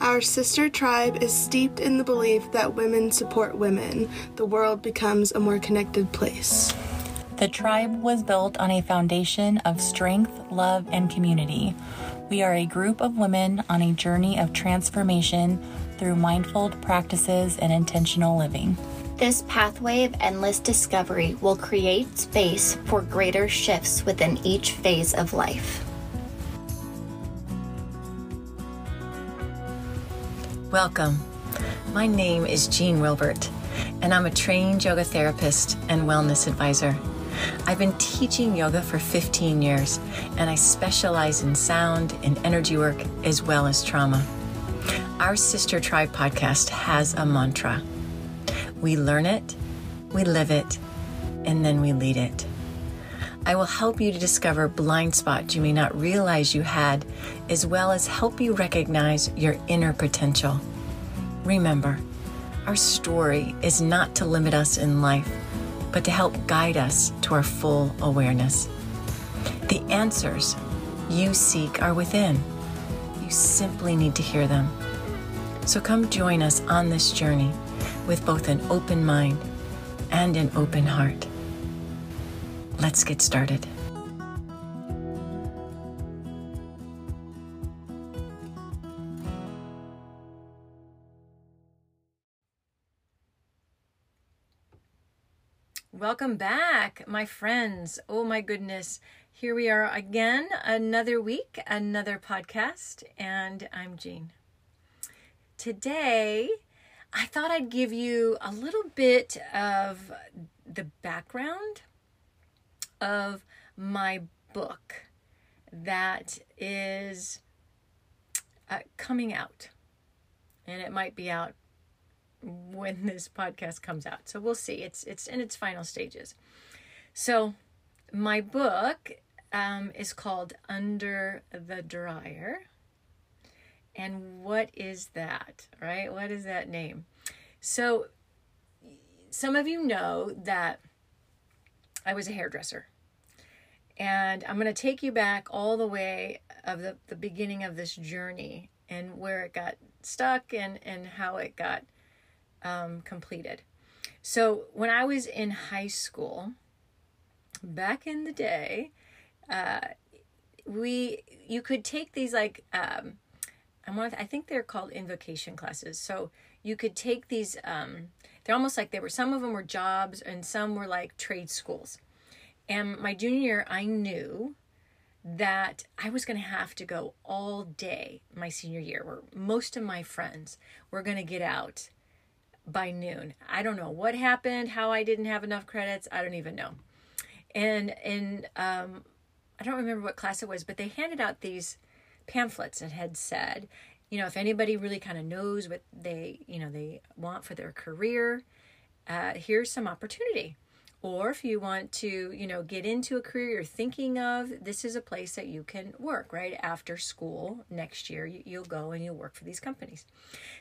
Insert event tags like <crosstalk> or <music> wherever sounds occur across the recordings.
Our sister tribe is steeped in the belief that women support women. The world becomes a more connected place. The tribe was built on a foundation of strength, love, and community. We are a group of women on a journey of transformation through mindful practices and intentional living. This pathway of endless discovery will create space for greater shifts within each phase of life. Welcome. My name is Jean Wilbert, and I'm a trained yoga therapist and wellness advisor. I've been teaching yoga for 15 years, and I specialize in sound and energy work as well as trauma. Our Sister Tribe podcast has a mantra we learn it, we live it, and then we lead it. I will help you to discover blind spots you may not realize you had, as well as help you recognize your inner potential. Remember, our story is not to limit us in life, but to help guide us to our full awareness. The answers you seek are within. You simply need to hear them. So come join us on this journey with both an open mind and an open heart. Let's get started. Welcome back, my friends. Oh my goodness. Here we are again, another week, another podcast, and I'm Jean. Today, I thought I'd give you a little bit of the background of my book that is uh, coming out. And it might be out when this podcast comes out. So we'll see. It's it's in its final stages. So my book um, is called Under the Dryer. And what is that, right? What is that name? So some of you know that I was a hairdresser. And I'm going to take you back all the way of the, the beginning of this journey and where it got stuck and, and how it got um, completed. So when I was in high school, back in the day, uh, we you could take these like um, I want I think they're called invocation classes. So you could take these um, they're almost like they were some of them were jobs and some were like trade schools. And my junior year, I knew that I was going to have to go all day my senior year, where most of my friends were going to get out by noon. I don't know what happened, how I didn't have enough credits. I don't even know. And in um, I don't remember what class it was, but they handed out these pamphlets and had said, you know, if anybody really kind of knows what they, you know, they want for their career, uh, here's some opportunity. Or if you want to, you know, get into a career you're thinking of, this is a place that you can work right after school next year. You, you'll go and you'll work for these companies.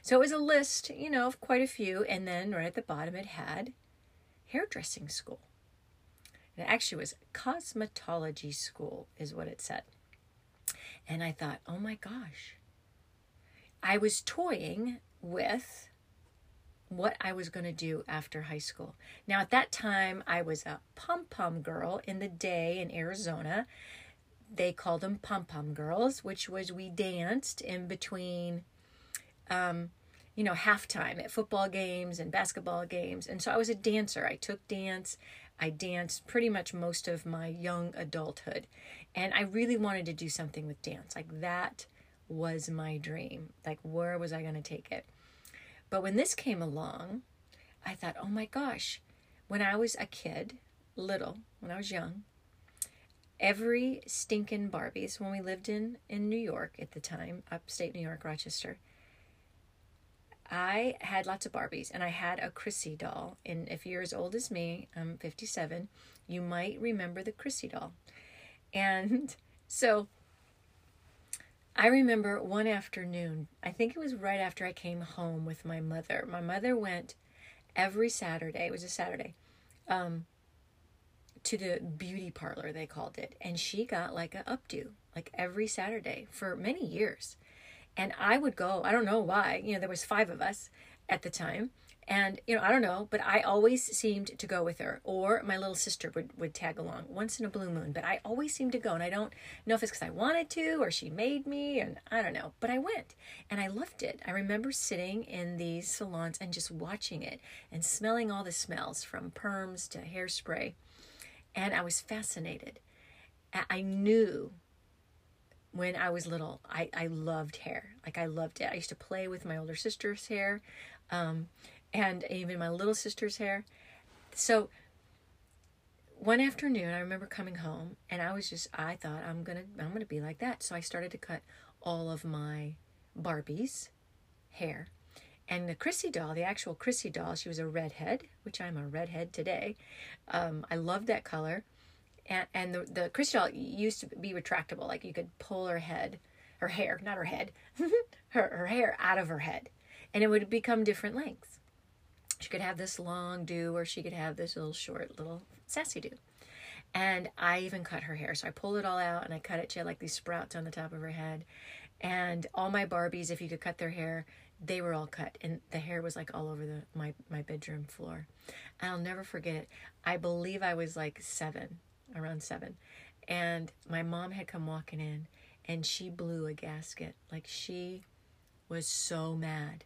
So it was a list, you know, of quite a few. And then right at the bottom, it had hairdressing school. It actually was cosmetology school, is what it said. And I thought, oh my gosh. I was toying with what I was going to do after high school. Now, at that time, I was a pom pom girl in the day in Arizona. They called them pom pom girls, which was we danced in between, um, you know, halftime at football games and basketball games. And so I was a dancer. I took dance. I danced pretty much most of my young adulthood. And I really wanted to do something with dance. Like that was my dream. Like, where was I going to take it? But when this came along, I thought, oh my gosh, when I was a kid, little, when I was young, every stinking Barbies, when we lived in, in New York at the time, upstate New York, Rochester, I had lots of Barbies and I had a Chrissy doll. And if you're as old as me, I'm 57, you might remember the Chrissy doll. And <laughs> so I remember one afternoon, I think it was right after I came home with my mother. My mother went every Saturday, it was a Saturday, um, to the beauty parlor, they called it. And she got like a updo, like every Saturday for many years. And I would go, I don't know why, you know, there was five of us at the time. And, you know, I don't know, but I always seemed to go with her. Or my little sister would, would tag along once in a blue moon. But I always seemed to go. And I don't know if it's because I wanted to or she made me. And I don't know. But I went and I loved it. I remember sitting in these salons and just watching it and smelling all the smells from perms to hairspray. And I was fascinated. I knew when I was little, I, I loved hair. Like I loved it. I used to play with my older sister's hair. Um, and even my little sister's hair. So one afternoon I remember coming home and I was just I thought I'm going to I'm going to be like that. So I started to cut all of my Barbie's hair. And the Chrissy doll, the actual Chrissy doll, she was a redhead, which I'm a redhead today. Um, I love that color. And, and the, the Chrissy doll used to be retractable. Like you could pull her head, her hair, not her head, <laughs> her, her hair out of her head. And it would become different lengths. She could have this long do, or she could have this little short, little sassy do. And I even cut her hair. So I pulled it all out and I cut it. She had like these sprouts on the top of her head. And all my Barbies, if you could cut their hair, they were all cut. And the hair was like all over the my, my bedroom floor. I'll never forget. I believe I was like seven, around seven. And my mom had come walking in and she blew a gasket. Like she was so mad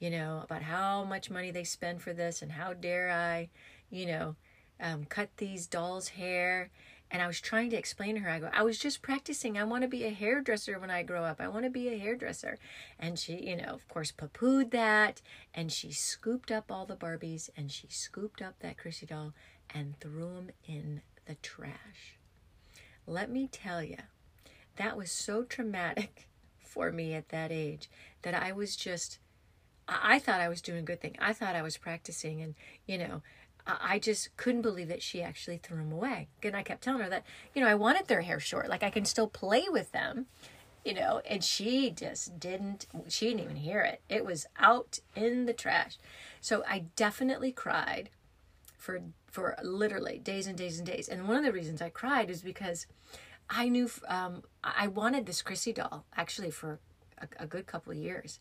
you know, about how much money they spend for this and how dare I, you know, um, cut these dolls' hair. And I was trying to explain to her, I go, I was just practicing. I want to be a hairdresser when I grow up. I want to be a hairdresser. And she, you know, of course, poo pooed that. And she scooped up all the Barbies and she scooped up that Chrissy doll and threw them in the trash. Let me tell you, that was so traumatic <laughs> for me at that age that I was just I, thought I was doing a good thing. I thought I was practicing, and you know, I just couldn't believe that she actually threw them away. And I kept telling her that, you know, I wanted their hair short. Like I can still play with them, you know, and she just didn't, she didn't even hear it. It was out in the trash. So I definitely cried for, for literally days and days and days. And one of the reasons I cried is because I knew, um, I wanted this Chrissy doll actually for a, a good couple of years.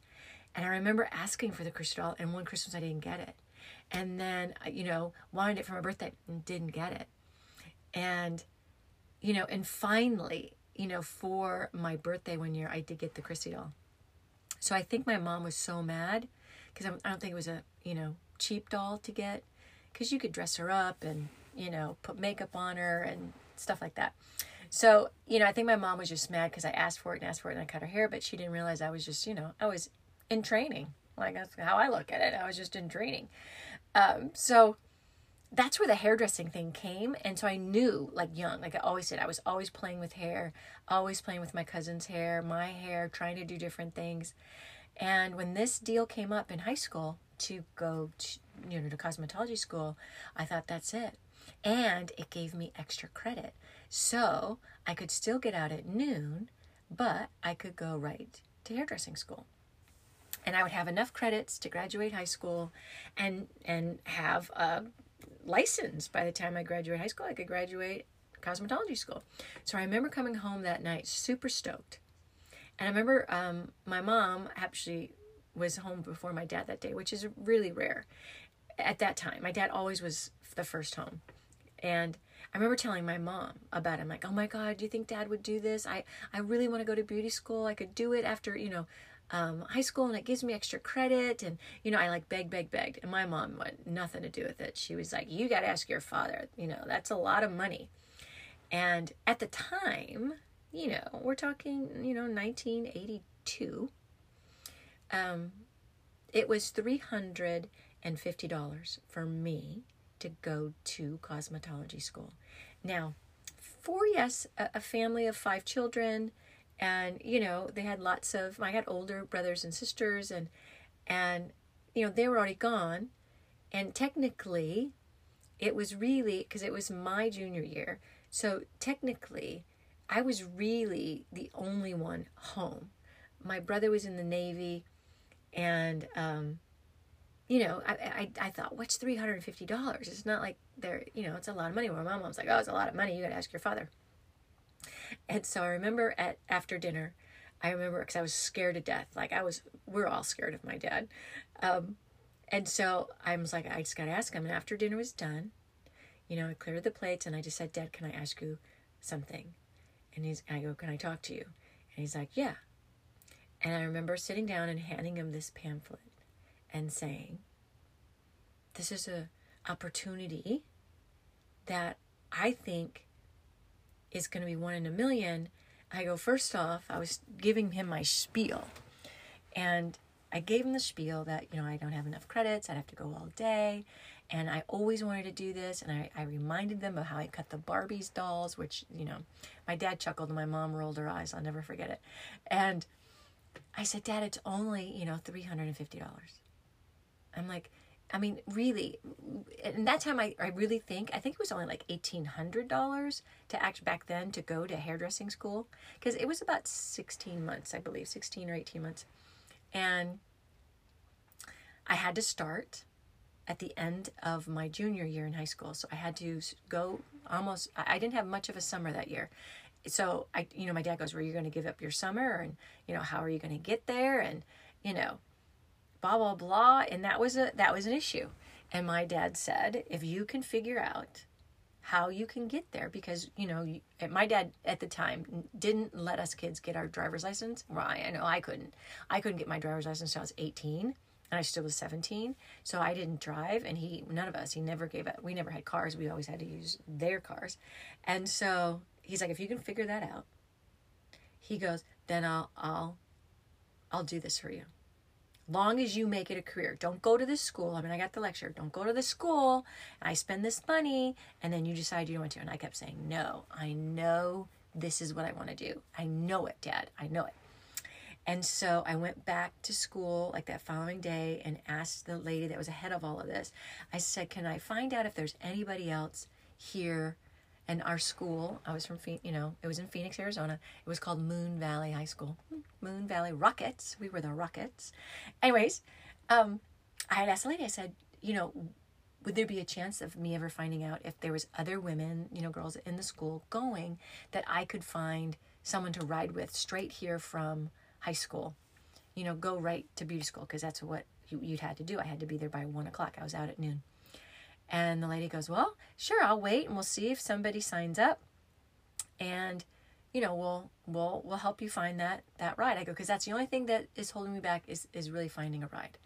And I remember asking for the Chrissy doll, and one Christmas I didn't get it. And then, you know, wanted it for my birthday and didn't get it. And, you know, and finally, you know, for my birthday one year, I did get the Chrissy doll. So I think my mom was so mad because I don't think it was a, you know, cheap doll to get because you could dress her up and, you know, put makeup on her and stuff like that. So, you know, I think my mom was just mad because I asked for it and asked for it and I cut her hair, but she didn't realize I was just, you know, I was in training. Like that's how I look at it. I was just in training. Um, so that's where the hairdressing thing came. And so I knew, like young, like I always did, I was always playing with hair, always playing with my cousin's hair, my hair, trying to do different things. And when this deal came up in high school to go to, you know, to cosmetology school, I thought that's it. And it gave me extra credit. So I could still get out at noon, but I could go right to hairdressing school and I would have enough credits to graduate high school and and have a license by the time I graduate high school. I could graduate cosmetology school. So I remember coming home that night super stoked. And I remember um, my mom actually was home before my dad that day, which is really rare at that time. My dad always was the first home. And I remember telling my mom about it. I'm like, oh my God, do you think dad would do this? I, I really want to go to beauty school. I could do it after, you know, um, high school and it gives me extra credit. And, you know, I like begged, begged, begged. And my mom had nothing to do with it. She was like, you got to ask your father. You know, that's a lot of money. And at the time, you know, we're talking, you know, 1982. Um, it was $350 for me to go to cosmetology school. Now, for yes, a, a family of five children, and you know they had lots of i had older brothers and sisters and and you know they were already gone. And technically it was really because it was my junior year so technically i was really the only one home. My brother was in the navy and um you know i i, I thought what's $350 it's not like they're you know it's a lot of money. Well my mom's like oh it's a lot of money. You gotta ask your father and so I remember at after dinner, I remember because I was scared to death. Like I was, we're all scared of my dad. Um, and so I was like, I just got to ask him. And after dinner was done, you know, I cleared the plates and I just said, Dad, can I ask you something? And he's, I go, can I talk to you? And he's like, yeah. And I remember sitting down and handing him this pamphlet and saying, this is a opportunity that I think is going to be one in a million. I go, first off, I was giving him my spiel. And I gave him the spiel that, you know, I don't have enough credits, I'd have to go all day. And I always wanted to do this. And I, I reminded them of how I cut the Barbies dolls, which, you know, my dad chuckled and my mom rolled her eyes. I'll never forget it. And I said, Dad, it's only, you know, $350. I'm like, I mean, really, in that time, I, I really think, I think it was only like $1,800 to act back then to go to hairdressing school. Because it was about 16 months, I believe, 16 or 18 months. And I had to start at the end of my junior year in high school. So I had to go almost, I didn't have much of a summer that year. So I, you know, my dad goes, "Were you going to give up your summer? And, you know, how are you going to get there? And, you know, blah blah blah and that was a that was an issue. And my dad said if you can figure out how you can get there because you know my dad at the time didn't let us kids get our driver's license. Well i know i couldn't. I couldn't get my driver's license until i was 18 and i still was 17 so i didn't drive and he none of us he never gave up. We never had cars. We always had to use their cars. And so he's like if you can figure that out he goes then i'll i'll i'll do this for you long as you make it a career. Don't go to this school. I mean, I got the lecture. Don't go to this school. I spend this money, and then you decide you don't want to. And I kept saying, no, I know this is what I want to do. I know it, Dad. I know it. And so I went back to school like that following day and asked the lady that was ahead of all of this. I said, "Can I find out if there's anybody else here and our school, I was from, you know, it was in Phoenix, Arizona. It was called Moon Valley High School. Moon Valley Rockets. We were the Rockets. Anyways, um, I had asked the lady, I said, you know, would there be a chance of me ever finding out if there was other women, you know, girls in the school going that I could find someone to ride with straight here from high school? You know, go right to beauty school because that's what you, you'd had to do. I had to be there by one o'clock. I was out at noon. And the lady goes, Well, sure, I'll wait and we'll see if somebody signs up. And, you know, we'll we'll we'll help you find that that ride. I go, because that's the only thing that is holding me back is is really finding a ride.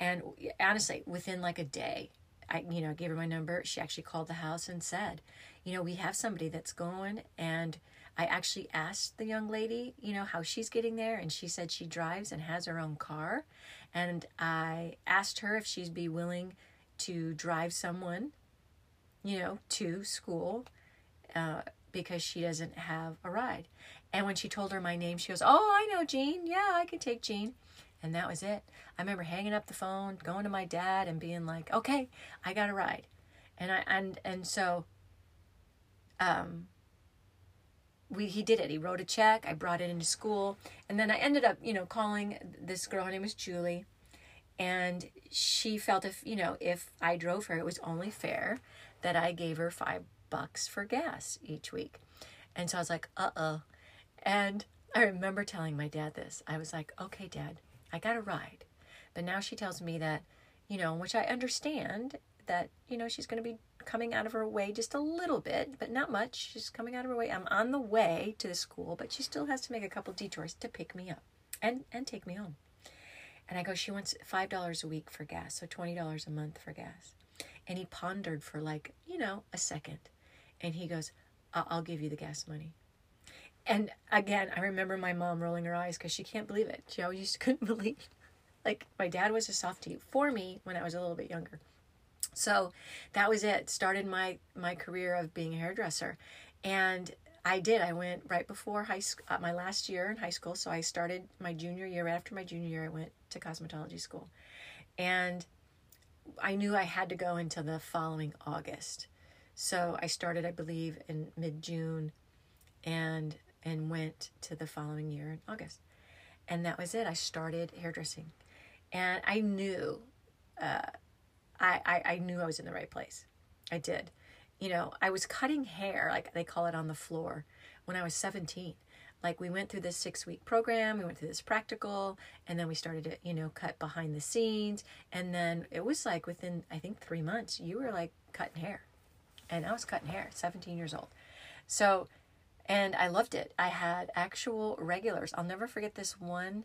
And honestly, within like a day, I, you know, gave her my number. She actually called the house and said, you know, we have somebody that's going. And I actually asked the young lady, you know, how she's getting there. And she said she drives and has her own car. And I asked her if she'd be willing to drive someone, you know, to school uh, because she doesn't have a ride. And when she told her my name, she goes, Oh, I know Jean. Yeah, I can take Jean. And that was it. I remember hanging up the phone, going to my dad, and being like, "Okay, I got a ride," and I and and so, um, we he did it. He wrote a check. I brought it into school, and then I ended up, you know, calling this girl. Her name was Julie, and she felt if you know if i drove her it was only fair that i gave her five bucks for gas each week. And so i was like uh-uh and i remember telling my dad this. I was like okay dad i got a ride. But now she tells me that you know which i understand that you know she's going to be coming out of her way just a little bit but not much. She's coming out of her way. I'm on the way to the school but she still has to make a couple detours to pick me up and and take me home and I go, she wants $5 a week for gas, so $20 a month for gas. And he pondered for like, you know, a second. And he goes, I'll, I'll give you the gas money. And again, I remember my mom rolling her eyes because she can't believe it. She always just <laughs> couldn't believe. Like, my dad was a softie for me when I was a little bit younger. So that was it. Started my my career of being a hairdresser. And I did. I went right before high school, uh, my last year in high school. So I started my junior year. Right after my junior year, I went to cosmetology school. And I knew I had to go until the following August. So I started, I believe, in mid June and and went to the following year in August. And that was it. I started hairdressing. And I knew uh, I, I, I knew I was in the right place. I did you know, I was cutting hair, like they call it on the floor, when I was 17. like we went through this six week program, we went through this practical, and then we started to, you know, cut behind the scenes. And then it was like within, I think, three months, you were like cutting hair. And I was cutting hair, 17 years old. So, and I loved it. I had actual regulars. I'll never forget this one.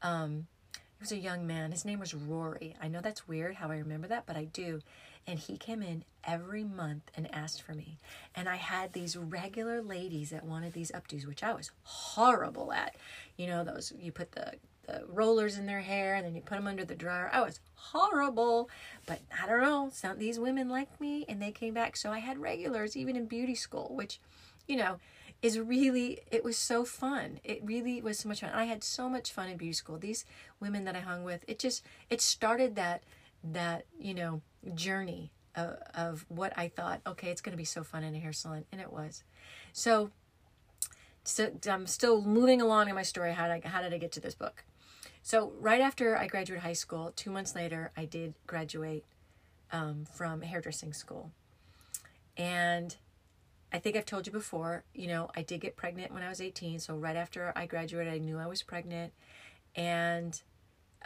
Um, it was a young man. His name was Rory. I know that's weird how I remember that, but I do. And he came in every month and asked for me. And I had these regular ladies that wanted these updos, which I was horrible at. You know, those, you put the, the rollers in their hair and then you put them under the dryer. I was horrible, but I don't know. Some these women liked me and they came back. So I had regulars even in beauty school, which, you know, is really it was so fun. It really was so much fun. I had so much fun in beauty school. These women that I hung with, it just it started that that you know journey of, of what I thought. Okay, it's going to be so fun in a hair salon, and it was. So, so I'm still moving along in my story. How did I, how did I get to this book? So right after I graduated high school, two months later, I did graduate um, from hairdressing school, and I think I've told you before, you know, I did get pregnant when I was 18. So right after I graduated, I knew I was pregnant. And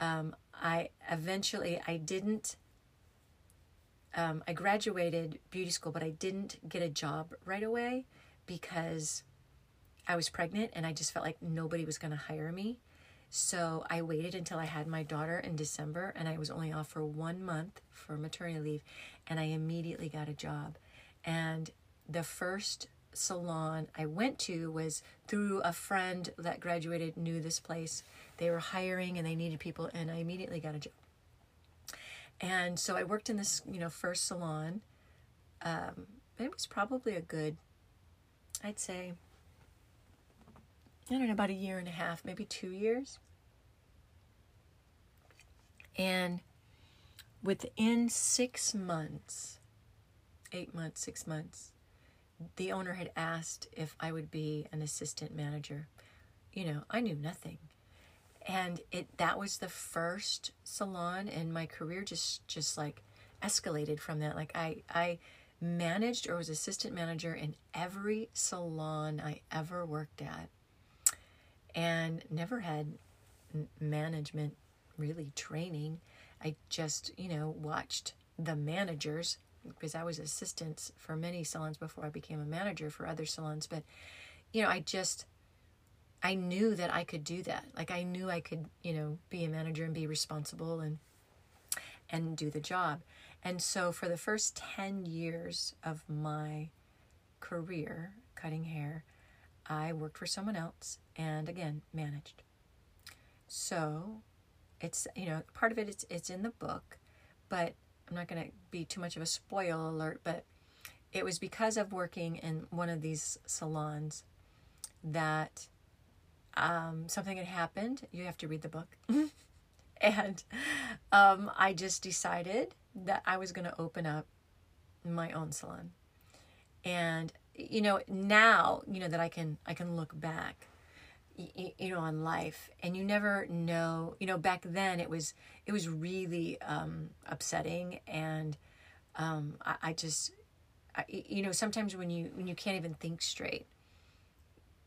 um, I eventually, I didn't, um, I graduated beauty school, but I didn't get a job right away because I was pregnant and I just felt like nobody was going to hire me. So I waited until I had my daughter in December and I was only off for one month for maternity leave and I immediately got a job. And the first salon I went to was through a friend that graduated, knew this place. They were hiring and they needed people, and I immediately got a job. And so I worked in this, you know, first salon. Um, it was probably a good, I'd say, I don't know, about a year and a half, maybe two years. And within six months, eight months, six months, the owner had asked if I would be an assistant manager. You know, I knew nothing. And it that was the first salon and my career just just like escalated from that. Like I I managed or was assistant manager in every salon I ever worked at and never had management really training. I just, you know, watched the managers because I was assistant for many salons before I became a manager for other salons. But, you know, I just, I knew that I could do that. Like I knew I could, you know, be a manager and be responsible and, and do the job. And so for the first 10 years of my career cutting hair, I worked for someone else and again managed. So it's, you know, part of it it's, it's in the book, but I'm not going to be too much of a spoil alert, but it was because of working in one of these salons that um, something had happened. You have to read the book. <laughs> and um, I just decided that I was going to open up my own salon. And you know, now, you know that I can I can look back you know on life and you never know you know back then it was it was really um upsetting and um i, I just I, you know sometimes when you when you can't even think straight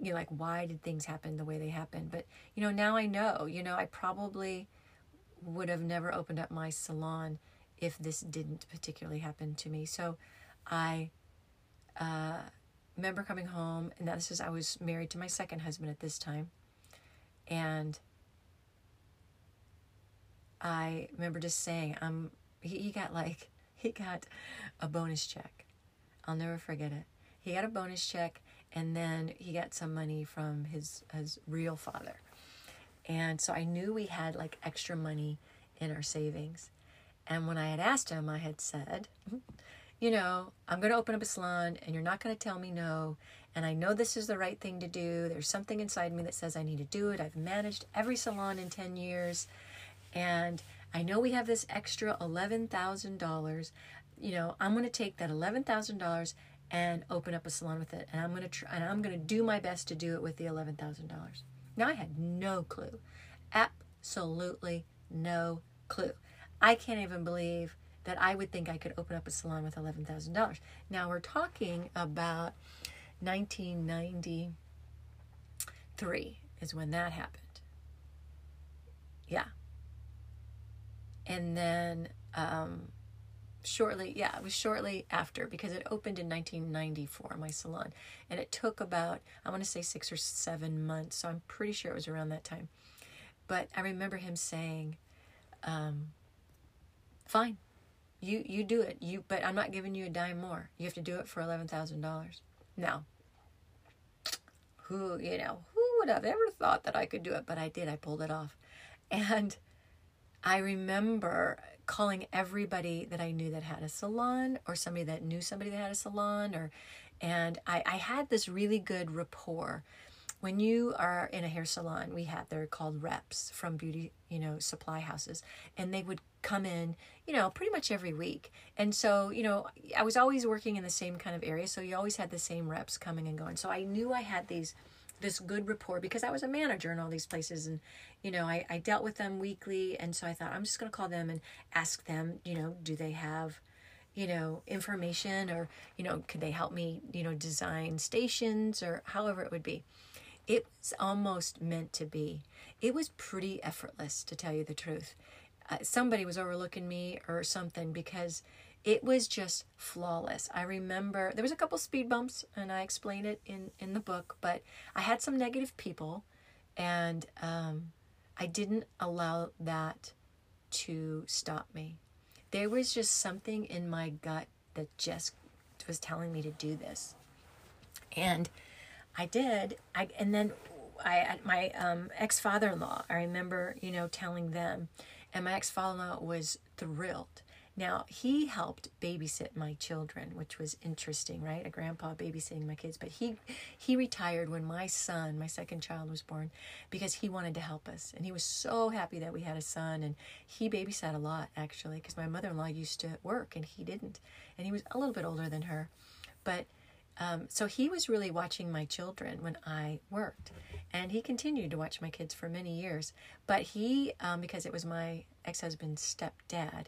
you're like why did things happen the way they happened? But you know now i know you know i probably would have never opened up my salon if this didn't particularly happen to me. So i uh remember coming home, and this is I was married to my second husband at this time, and I remember just saying, "Um, he, he got like <laughs> he got a bonus check. I'll never forget it. He got a bonus check, and then he got some money from his his real father, and so I knew we had like extra money in our savings." And when I had asked him, I had said, <laughs> you know, I'm going to open up a salon and you're not going to tell me no. And I know this is the right thing to do. There's something inside me that says I need to do it. I've managed every salon in 10 years. And I know we have this extra $11,000. You know, I'm going to take that $11,000 and open up a salon with it. And I'm going to try, and I'm going to do my best to do it with the $11,000. Now I had no clue. Absolutely no clue. I can't even believe that I would think I could open up a salon with $11,000. Now we're talking about 1993, is when that happened. Yeah. And then um, shortly, yeah, it was shortly after because it opened in 1994, my salon. And it took about, I want to say six or seven months. So I'm pretty sure it was around that time. But I remember him saying, um, fine, you, you do it. You, but I'm not giving you a dime more. You have to do it for $11,000. Now, who, you know, who would have ever thought that I could do it? But I did. I pulled it off. And I remember calling everybody that I knew that had a salon or somebody that knew somebody that had a salon or and I, I had this really good rapport. When you are in a hair salon, we have they're called reps from beauty, you know, supply houses, and they would come in, you know, pretty much every week. And so, you know, I was always working in the same kind of area, so you always had the same reps coming and going. So I knew I had these this good rapport because I was a manager in all these places and you know I, I dealt with them weekly and so I thought I'm just going to call them and ask them you know do they have you know information or you know could they help me you know design stations or however it would be it was almost meant to be it was pretty effortless to tell you the truth uh, somebody was overlooking me or something because it was just flawless. I remember there was a couple speed bumps, and I explain it in in the book. But I had some negative people, and um, I didn't allow that to stop me. There was just something in my gut that just was telling me to do this, and I did. I and then I my um, ex father in law. I remember you know telling them, and my ex father in law was thrilled now, he helped babysit my children, which was interesting, right? A grandpa babysitting my kids, but he he retired when my son, my second child was born because he wanted to help us. And he was so happy that we had a son and he babysat a lot actually because my mother-in-law used to work and he didn't. And he was a little bit older than her. But um, so he was really watching my children when I worked, and he continued to watch my kids for many years. But he, um, because it was my ex husband's stepdad,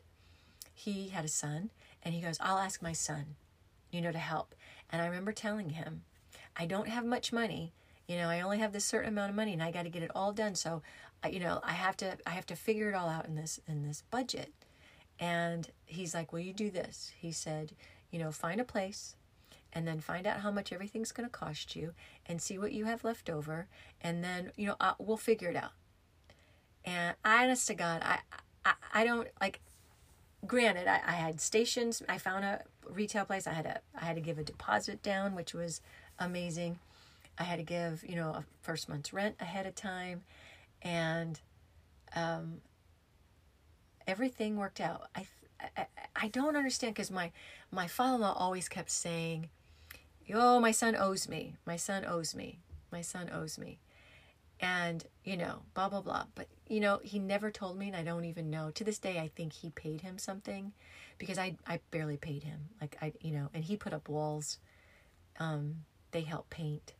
he had a son and he goes, I'll ask my son, you know, to help. And I remember telling him, I don't have much money. You know, I only have this certain amount of money and I got to get it all done. So, you know, I have to I have to figure it all out in this in this budget. And he's like, "Well, you do this." He said, "You know, find a place and then find out how much everything's going to cost you and see what you have left over and then, you know, I, we'll figure it out." And honest to God, I I, I don't like granted I, I, had stations i found a retail place i had a i had to give a deposit down which was amazing i had to give you know a first month's rent ahead of time and um, everything worked out i i, I don't understand because my my father-in-law always kept saying oh my son owes me. My son owes me. My son owes me. And you know blah blah blah. But you know he never told me and i don't even know. To this day i think he paid him something because i i barely paid him. Like i you know and he put up walls. Um they helped paint.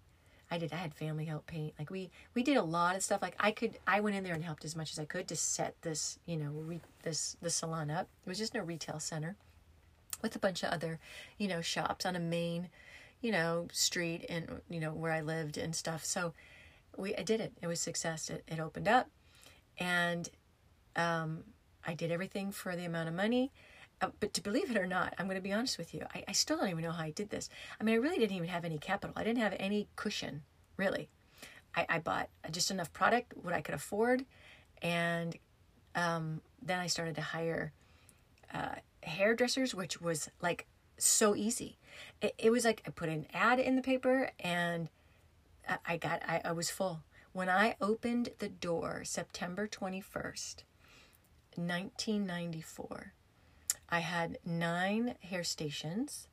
I did i had family help paint. Like we we did a lot of stuff. Like i could i went in there and helped as much as i could to set this you know re, this the salon up. It was just a retail center with a bunch of other you know shops on a main you know street and you know where i lived and stuff so we I did it. It was success. It, it opened up, and um, I did everything for the amount of money. Uh, but to believe it or not, I'm going to be honest with you. I, I still don't even know how I did this. I mean, I really didn't even have any capital. I didn't have any cushion, really. I, I bought just enough product, what I could afford, and um, then I started to hire uh, hairdressers, which was like so easy. It, it was like I put an ad in the paper and I got, I, I was full. When I opened the door September 21st, 1994, I had nine hair stations,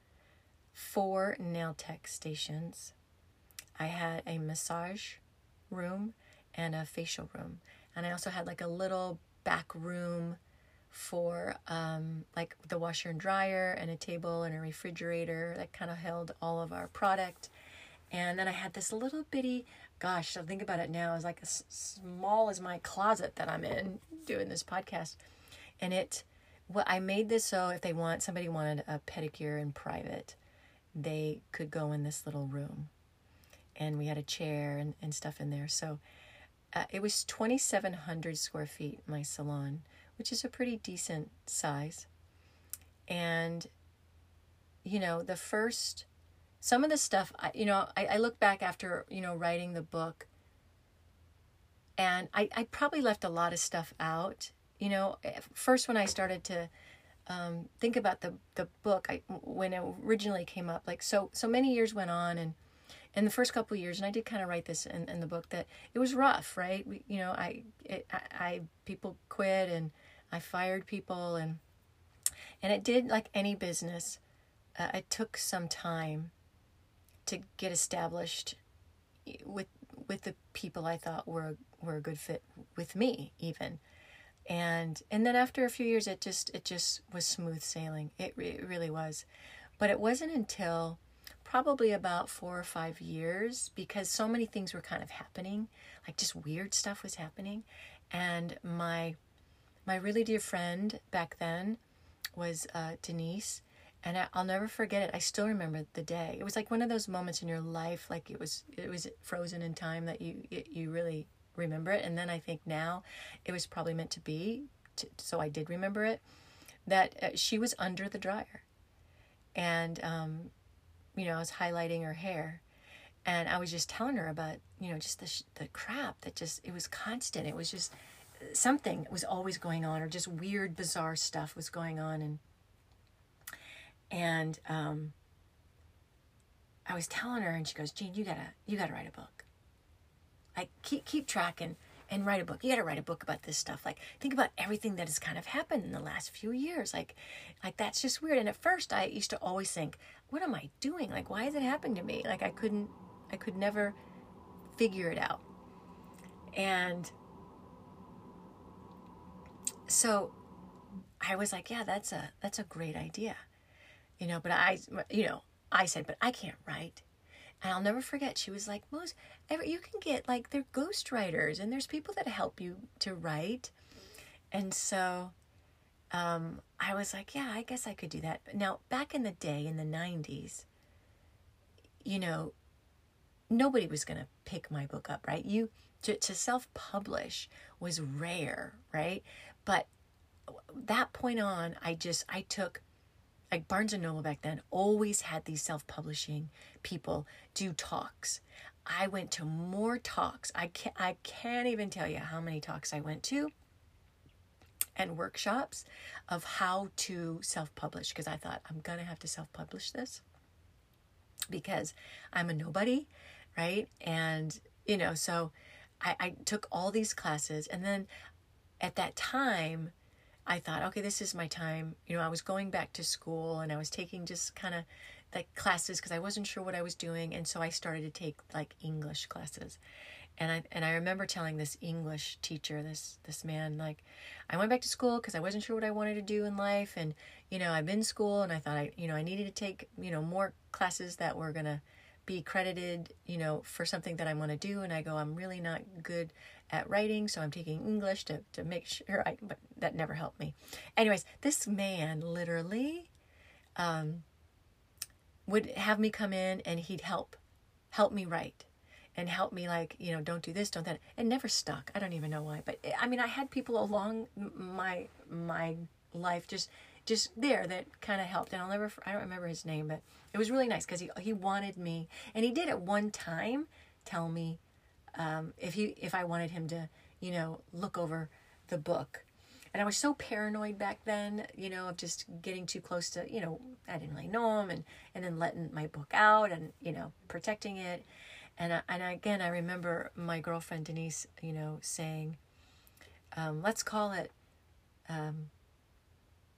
four nail tech stations. I had a massage room and a facial room. And I also had like a little back room for um, like the washer and dryer and a table and a refrigerator that kind of held all of our product and then I had this little bitty, gosh, I think about it now, it's like as small as my closet that I'm in doing this podcast. And it, well, I made this so if they want, somebody wanted a pedicure in private, they could go in this little room. and we had a chair and, and stuff in there. So uh, it was 2,700 square feet, my salon, which is a pretty decent size. And, you know, the first, some of the stuff, I, you know, I, I look back after, you know, writing the book and I, I probably left a lot of stuff out. You know, first when I started to um, think about the the book, I when it originally came up, like so so many years went on, and in the first couple years, and I did kind of write this in, in the book that it was rough, right? We, you know, I, it, I, I people quit and I fired people, and and it did like any business. Uh, it took some time to get established with with the people I thought were were a good fit with me even and and then after a few years it just it just was smooth sailing it, it really was but it wasn't until probably about four or five years because so many things were kind of happening like just weird stuff was happening and my my really dear friend back then was uh, denise and I, will never forget it. I still remember the day. It was like one of those moments in your life, like it was it was frozen in time that you it, you really remember it. And then I think now it was probably meant to be, to, so I did remember it. That uh, she was under the dryer, and um, you know I was highlighting her hair, and I was just telling her about you know just the the crap that just it was constant. It was just something was always going on, or just weird, bizarre stuff was going on, and and um, I was telling her, and she goes, "Jean, you gotta, you gotta write a book. Like, keep keep tracking and write a book. You gotta write a book about this stuff. Like, think about everything that has kind of happened in the last few years. Like, like that's just weird. And at first, I used to always think, what am I doing? Like, why is it happening to me? Like, I couldn't, I could never figure it out. And so I was like, yeah, that's a that's a great idea you know, but I, you know, I said, but I can't write. And I'll never forget, she was like, Most, you can get like, they're ghostwriters and there's people that help you to write. And so um, I was like, yeah, I guess I could do that. Now, back in the day, in the 90s, you know, nobody was going to pick my book up, right? You, to, to self publish was rare, right? But that point on, I just, I took like Barnes and Noble back then always had these self-publishing people do talks. I went to more talks. I can't, I can't even tell you how many talks I went to and workshops of how to self-publish because I thought I'm going to have to self-publish this because I'm a nobody, right? And you know, so I, I took all these classes and then at that time I thought, okay, this is my time. You know, I was going back to school and I was taking just kind of like classes because I wasn't sure what I was doing, and so I started to take like English classes. And I and I remember telling this English teacher, this this man, like, I went back to school because I wasn't sure what I wanted to do in life, and you know, I've been in school, and I thought I, you know, I needed to take you know more classes that were gonna be credited, you know, for something that I want to do. And I go, I'm really not good at writing, so I'm taking English to, to make sure I, but that never helped me. Anyways, this man literally um, would have me come in and he'd help, help me write and help me like, you know, don't do this, don't that. It never stuck. I don't even know why, but I mean, I had people along my, my life just, just there that kind of helped. And I'll never, I don't remember his name, but it was really nice because he, he wanted me and he did at one time tell me um, if he if I wanted him to you know look over the book. And I was so paranoid back then, you know, of just getting too close to, you know, I didn't really know him, and and then letting my book out, and you know, protecting it. And I, and again, I remember my girlfriend Denise, you know, saying, um, "Let's call it." Um,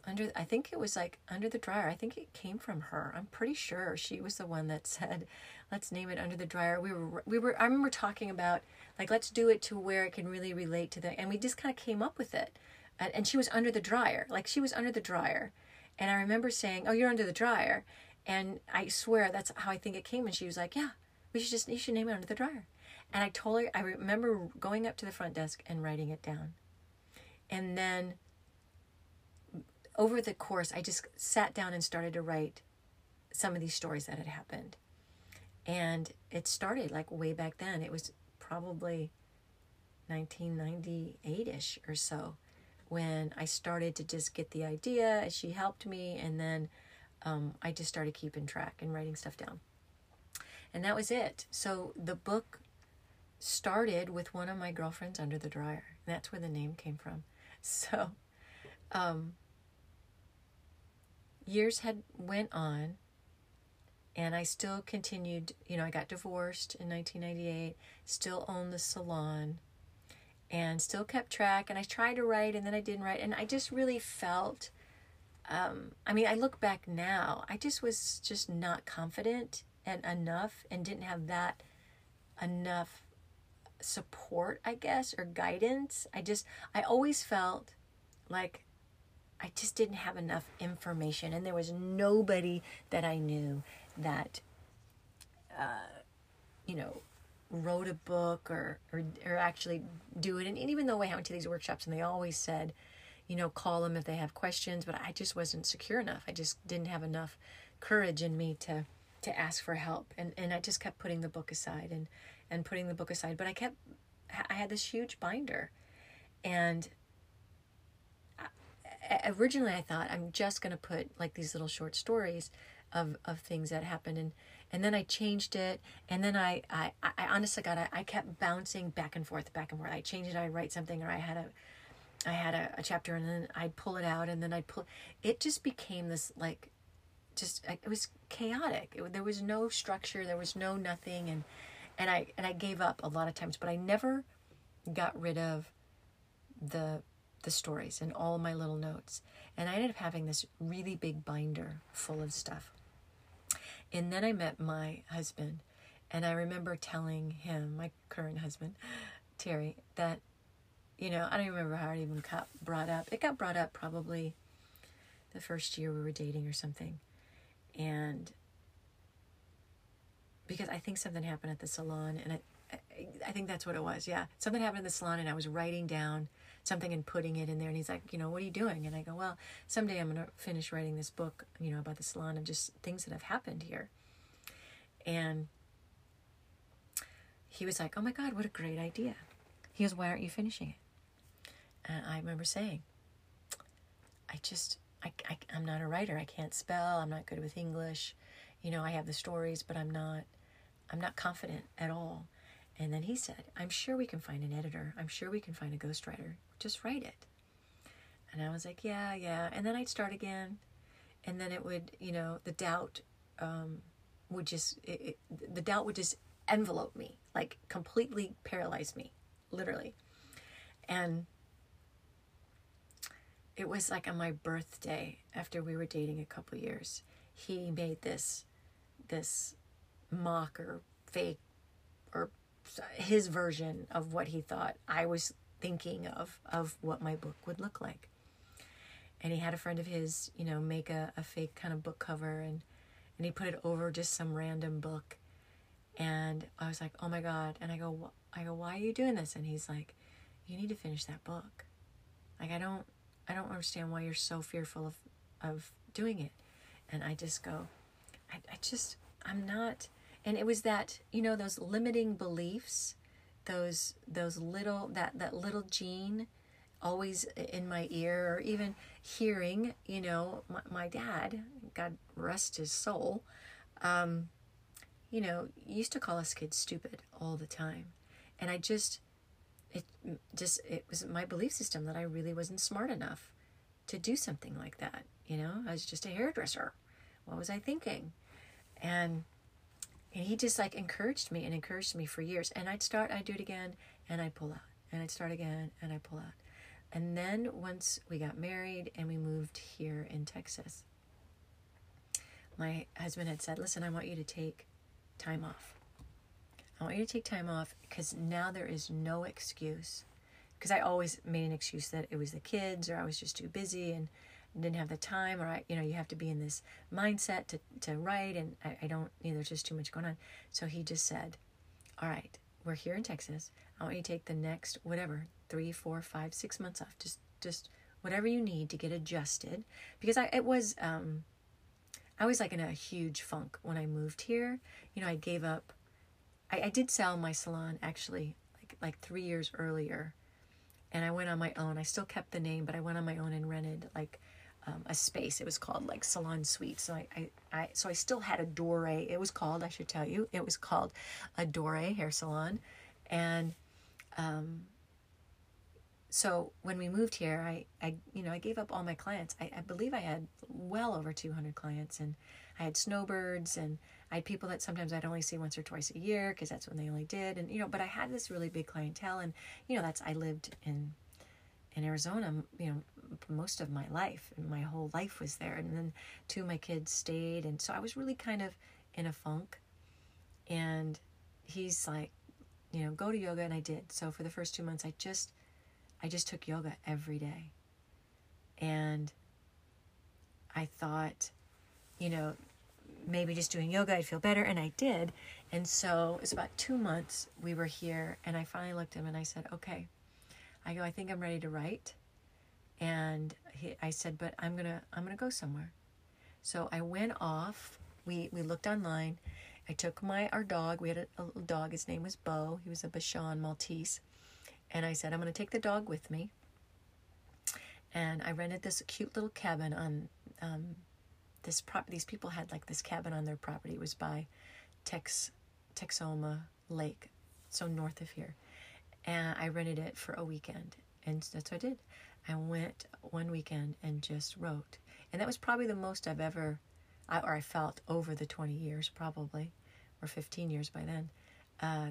under I think it was like under the dryer. I think it came from her. I'm pretty sure she was the one that <laughs> said, "Let's name it under the dryer." We were we were I remember talking about like let's do it to where it can really relate to the and we just kind of came up with it. And, and she was under the dryer. Like she was under the dryer. And I remember saying, "Oh, you're under the dryer." And I swear that's how I think it came and she was like, "Yeah, we should just you should name it under the dryer." And I told her I remember going up to the front desk and writing it down. And then over the course, I just sat down and started to write some of these stories that had happened. And it started like way back then. It was probably 1998 ish or so when I started to just get the idea. She helped me, and then um, I just started keeping track and writing stuff down. And that was it. So the book started with one of my girlfriends under the dryer. That's where the name came from. <laughs> So um, years had went on and I still continued, you know, I got divorced in 1998, still owned the salon and still kept track and I tried to write and then I didn't write and I just really felt um, I mean, I look back now, I just was just not confident and enough and didn't have that enough support, I guess, or guidance. I just, I always felt like I just didn't have enough information, and there was nobody that I knew that, uh, you know, wrote a book or, or or actually do it. And even though I went to these workshops, and they always said, you know, call them if they have questions, but I just wasn't secure enough. I just didn't have enough courage in me to to ask for help, and and I just kept putting the book aside and and putting the book aside. But I kept, I had this huge binder, and originally I thought I'm just going to put like these little short stories of, of things that happened and and then I changed it and then I I, I honestly got I, I kept bouncing back and forth back and forth. I changed it I'd write something or I had a I had a, a chapter and then I'd pull it out and then I'd pull it just became this like just it was chaotic. It, there was no structure there was no nothing and and I and I gave up a lot of times but I never got rid of the the stories and all my little notes. And I ended up having this really big binder full of stuff. And then I met my husband, and I remember telling him, my current husband, Terry, that, you know, I don't remember how it even got brought up. It got brought up probably the first year we were dating or something. And because I think something happened at the salon, and I, I think that's what it was. Yeah, something happened in the salon, and I was writing down something and putting it in there. And he's like, you know, what are you doing? And I go, well, someday I'm going to finish writing this book, you know, about the salon of just things that have happened here. And he was like, oh my God, what a great idea. He goes, why aren't you finishing it? And I remember saying, I just, I, I, I'm not a writer. I can't spell. I'm not good with English. You know, I have the stories, but I'm not, I'm not confident at all. And then he said, I'm sure we can find an editor. I'm sure we can find a ghostwriter just write it. And I was like, yeah, yeah. And then I'd start again. And then it would, you know, the doubt um, would just, it, it, the doubt would just envelope me, like completely paralyze me, literally. And it was like on my birthday after we were dating a couple years he made this this mock or fake or his version of what he thought i was thinking of of what my book would look like. And he had a friend of his, you know, make a, a fake kind of book cover and and he put it over just some random book. And I was like, "Oh my god." And I go I go, "Why are you doing this?" And he's like, "You need to finish that book." Like I don't I don't understand why you're so fearful of of doing it. And I just go, I, I just I'm not and it was that, you know, those limiting beliefs those those little that that little gene always in my ear or even hearing you know my, my dad god rest his soul um, you know used to call us kids stupid all the time. And i just it just it was my belief system that i really wasn't smart enough to do something like that you know? I was just a hairdresser. What was i thinking? And and he just like encouraged me and encouraged me for years. And I'd start, I'd do it again, and I'd pull out. And I'd start again, and I'd pull out. And then once we got married and we moved here in Texas, my husband had said, Listen, I want you to take time off. I want you to take time off because now there is no excuse. Because I always made an excuse that it was the kids or I was just too busy and didn't have the time or I, you know, you have to be in this mindset to, to write and I, I don't, you know, there's just too much going on. So he just said, all right, we're here in Texas. I want you to take the next, whatever, three, four, five, six months off. Just, just whatever you need to get adjusted. Because I, it was, um, I was like in a huge funk when I moved here. You know, I gave up. I, I did sell my salon actually, like like three years earlier, and I went on my own. I still kept the name, but I went on my own and rented like um, a space. It was called like Salon Suite. So I, I, I, so I still had a Dore. It was called. I should tell you, it was called a Dore Hair Salon, and um, so when we moved here, I, I, you know, I gave up all my clients. I, I believe I had well over 200 clients, and I had snowbirds, and I had people that sometimes I'd only see once or twice a year because that's when they only did, and you know, but I had this really big clientele, and you know, that's I lived in in Arizona, you know, most of my life, and my whole life was there, and then two of my kids stayed, and so I was really kind of in a funk, and he's like, you know, go to yoga, and I did. So for the first two months, I just I just took yoga every day. And I thought, you know, maybe just doing yoga, I'd feel better. And I did. And so it's about two months we were here. And I finally looked at him and I said, okay. I go, I think I'm ready to write. And he, I said, but I'm to, I'm to go somewhere. So I went off. We, we looked online. I took my, our dog. We had a, a little dog. His name was Bo. He was a Bichon Maltese. And I said, I'm to take the dog with me. And I rented this cute little cabin on um, this prop. These people had like this cabin on their property. It was by Tex Texoma Lake, so north of here. And I rented it for a weekend, and that's what I did. I went one weekend and just wrote, and that was probably the most I've ever, or I felt over the 20 years, probably, or 15 years by then. Uh,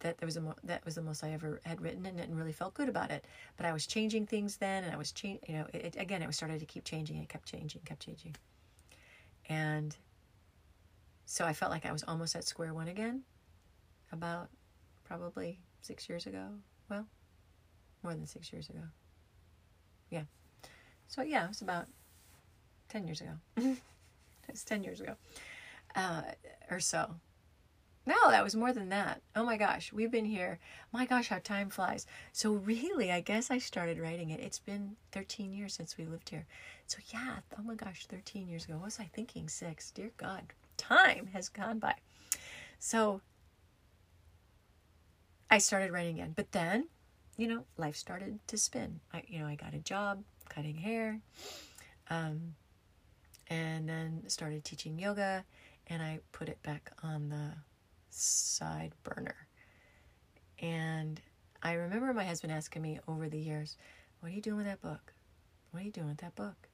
that there was a mo- that was the most I ever had written and, and really felt good about it. But I was changing things then, and I was change. You know, it, again, it was started to keep changing. It kept changing, kept changing, and so I felt like I was almost at square one again. About probably six years ago. Well, more than six years ago. Yeah. So yeah, it was about ten years ago. <laughs> it's ten years ago, uh, or so. No, that was more than that. Oh my gosh, we've been here. My gosh, how time flies. So, really, I guess I started writing it. It's been 13 years since we lived here. So, yeah, oh my gosh, 13 years ago. What was I thinking? Six. Dear God, time has gone by. So, I started writing again. But then, you know, life started to spin. I, you know, I got a job cutting hair, um, and then started teaching yoga, and I put it back on the side burner. And I remember my husband asking me over the years, What are you doing with that book? What are you doing with that book?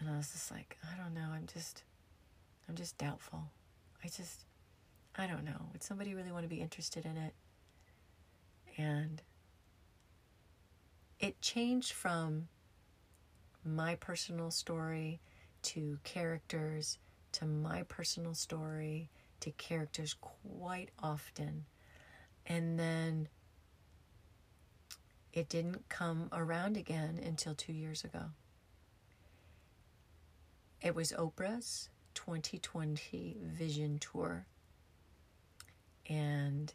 And I was just like, I don't know. I'm just, I'm just doubtful. I just, I don't know. Would somebody really want to be interested in it? And it changed from my personal story to characters to my personal story to characters quite often. And then it didn't come around again until two years ago. It was Oprah's 2020 Vision Tour. And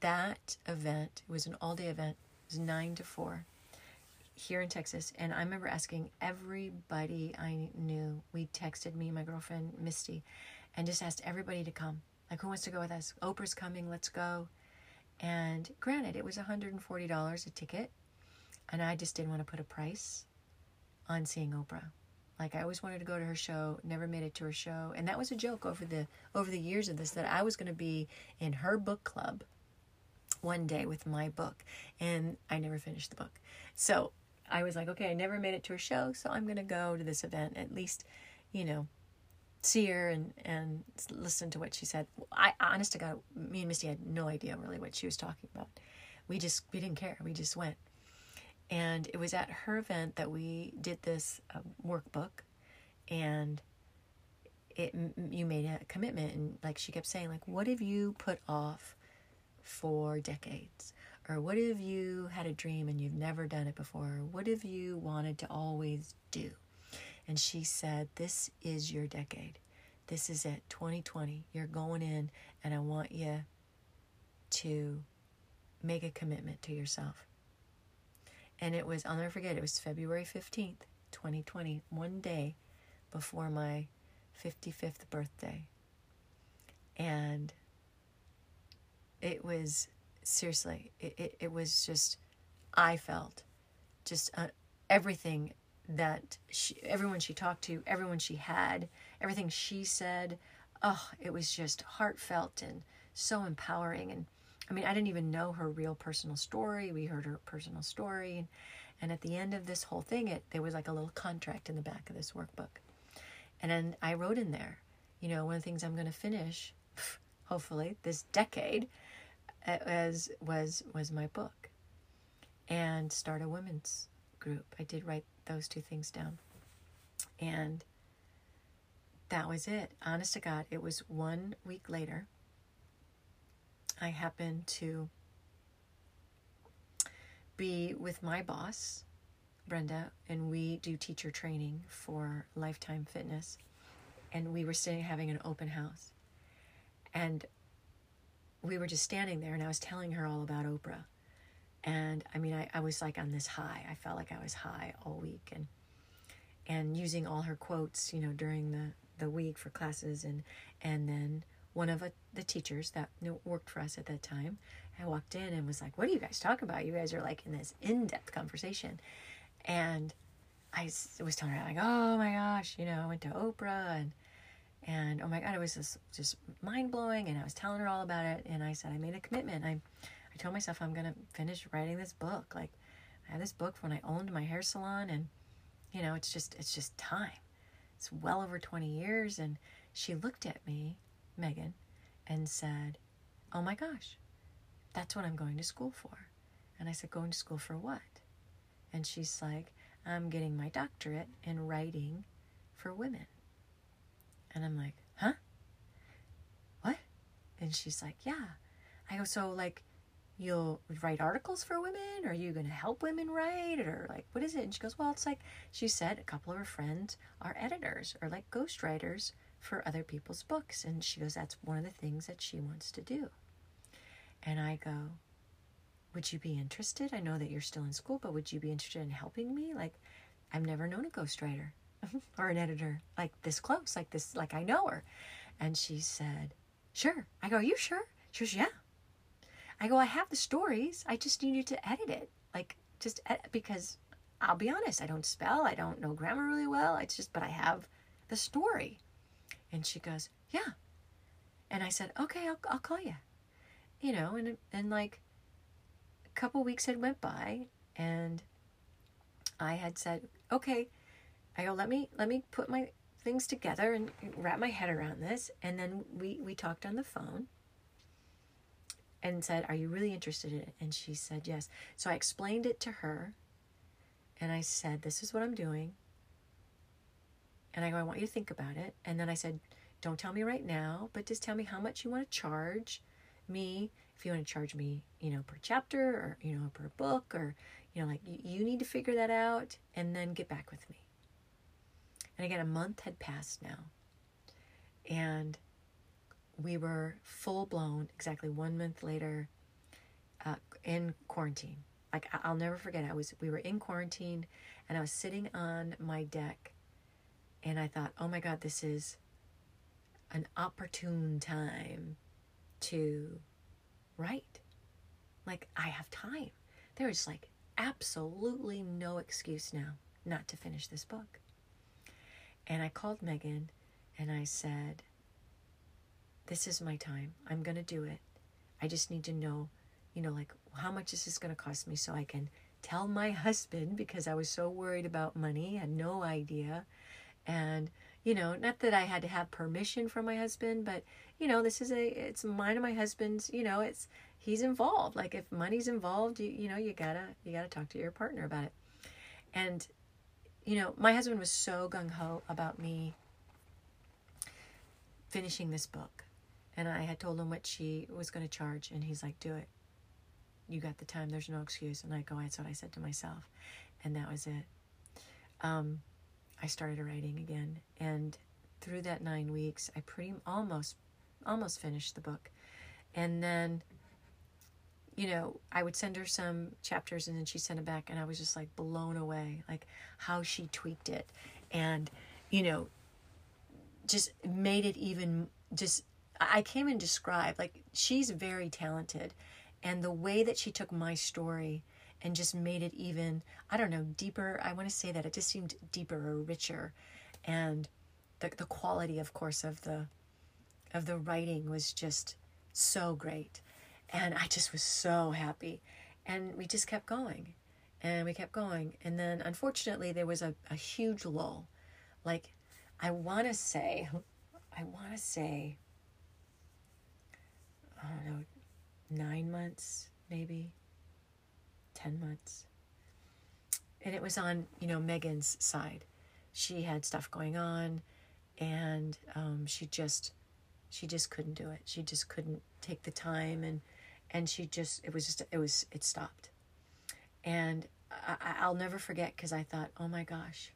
that event, was an all day event, was 9 to 4 here in Texas. And I remember asking everybody I knew. We texted me, my girlfriend Misty, and just asked everybody to come. Like, who wants to go with us? Oprah's coming, let's go. And granted, it was $140 a ticket, and I just didn't want to put a price on seeing Oprah. Like I always wanted to go to her show, never made it to her show, and that was a joke over the over the years of this that I was going to be in her book club one day with my book, and I never finished the book. So I was like, okay, I never made it to her show, so I'm to go to this event at least, you know, see her and and listen to what she said. I honest to God, me and Misty had no idea really what she was talking about. We just we didn't care. We just went, and it was at her event that we did this uh, workbook, and it you made a commitment and like she kept saying like what have you put off for decades or what have you had a dream and you've never done it before what have you wanted to always do and she said, This is your decade. This is it, 2020. You're going in, and I want you to make a commitment to yourself. And it was, I'll never forget, it was February 15th, 2020, one day before my 55th birthday. And it was seriously, it, it, it was just, I felt just uh, everything that she, everyone she talked to, everyone she had, everything she said, oh, it was just heartfelt and so empowering. And I mean, I didn't even know her real personal story. We heard her personal story. And, and at the end of this whole thing, it there was like a little contract in the back of this workbook. And then I wrote in there, you know, one of the things I'm going to finish, <sighs> hopefully this decade, as was was my book, and start a women's group. I did write those two things down, and that was it. Honest to God, it was one week later. I happened to be with my boss, Brenda, and we do teacher training for Lifetime Fitness. And we were sitting having an open house. And we were just standing there, and I was telling her all about Oprah. And I mean, I, I was like on this high. I felt like I was high all week, and and using all her quotes, you know, during the the week for classes, and and then one of a, the teachers that worked for us at that time, I walked in and was like, "What do you guys talk about? You guys are like in this in-depth conversation," and I was telling her like, "Oh my gosh, you know, I went to Oprah and." And oh my God, it was just, just mind blowing. And I was telling her all about it. And I said, I made a commitment. I, I told myself I'm going to finish writing this book. Like, I had this book when I owned my hair salon. And, you know, it's just, it's just time. It's well over 20 years. And she looked at me, Megan, and said, Oh my gosh, that's what I'm going to school for. And I said, Going to school for what? And she's like, I'm getting my doctorate in writing for women. And I'm like, huh? What? And she's like, yeah. I go, so like, you'll write articles for women? Or are you going to help women write? Or like, what is it? And she goes, well, it's like, she said a couple of her friends are editors or like ghostwriters for other people's books. And she goes, that's one of the things that she wants to do. And I go, would you be interested? I know that you're still in school, but would you be interested in helping me? Like, I've never known a ghostwriter. Or an editor like this close, like this, like I know her. And she said, Sure. I go, Are you sure? She goes, Yeah. I go, I have the stories. I just need you to edit it. Like, just ed- because I'll be honest, I don't spell, I don't know grammar really well. It's just, but I have the story. And she goes, Yeah. And I said, Okay, I'll, I'll call you. You know, and, and like a couple weeks had went by and I had said, Okay, I go, let me let me put my things together and wrap my head around this. And then we we talked on the phone and said, "Are you really interested in it?" And she said, "Yes." So I explained it to her, and I said, "This is what I'm doing." And I go, "I want you to think about it." And then I said, "Don't tell me right now, but just tell me how much you want to charge me. If you want to charge me, you know, per chapter or you know per book or you know, like you, you need to figure that out, and then get back with me." And again, a month had passed now. And we were full blown, exactly one month later, uh, in quarantine. Like I'll never forget. I was we were in quarantine, and I was sitting on my deck, and I thought, oh my God, this is an opportune time to write. Like I have time. There is like absolutely no excuse now not to finish this book. And I called Megan and I said, This is my time. I'm going to do it. I just need to know, you know, like how much is this going to cost me so I can tell my <laughs> husband because I was so worried about money, had no idea. And, you know, not that I had to have permission from my husband, but, you know, this is a, it's mine and my husband's, you know, it's, he's involved. Like if money's involved, you, you know, you gotta, you gotta talk to your partner about it. And you know, my husband was so gung ho about me finishing this book. And I had told him what she was going to charge. And he's like, do it. You got the time. There's no excuse. And I go, that's what I said to myself. And that was it. Um, I started writing again. And through that nine weeks, I pretty almost, almost finished the book. And then you know, I would send her some chapters and then she sent it back and I was just like blown away, like how she tweaked it. And, you know, just made it even just I can't even describe like she's very talented and the way that she took my story and just made it even I don't know deeper I want to say that it just seemed deeper or richer and the the quality of course of the of the writing was just so great and I just was so happy and we just kept going and we kept going and then unfortunately there was a, a huge lull like I want to say I want to say I don't know, nine months, maybe 10 months. And it was on, you know, Megan's side. She had stuff going on and um, she just, she just couldn't do it. She just couldn't take the time and, and she just, it was just, it was, it stopped. And I, I'll never forget because I thought, oh my gosh,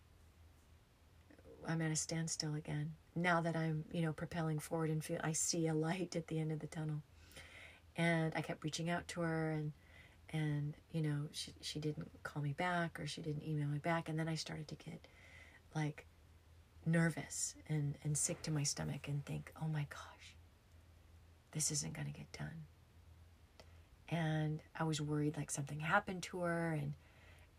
I'm at a standstill again. Now that I'm, you know, propelling forward and feel I see a light at the end of the tunnel and I kept reaching out to her and and you know she she didn't call me back or she didn't email me back and then I started to get like nervous and and sick to my stomach and think oh my gosh this isn't going to get done and I was worried like something happened to her and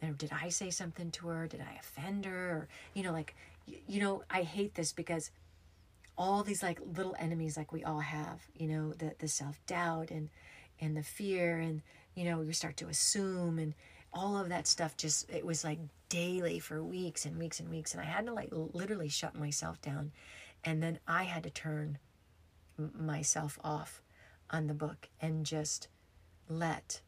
then did I say something to her? Did I offend her? Or you know like you, you know I hate this because all these like little enemies like we all have you know the the self-doubt and and the fear and you know we start to assume and all of that stuff just it was like daily for weeks and weeks and weeks. And i had to like literally shut myself down. And then i had to turn myself off on the book and just let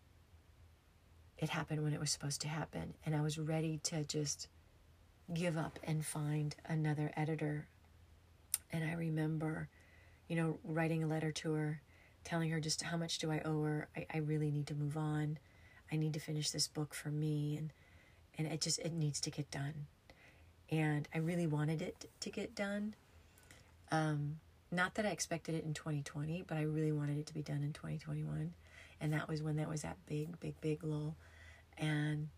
it happen when it was supposed to happen and i was ready to just give up and find another editor and I remember, you know, writing a letter to her, telling her just how much do I owe her. I, I really need to move on. I need to finish this book for me and and it just it needs to get done. And I really wanted it to get done. Um, not that I expected it in 2020, but I really wanted it to be done in 2021. And that was when that was that big, big, big lull. And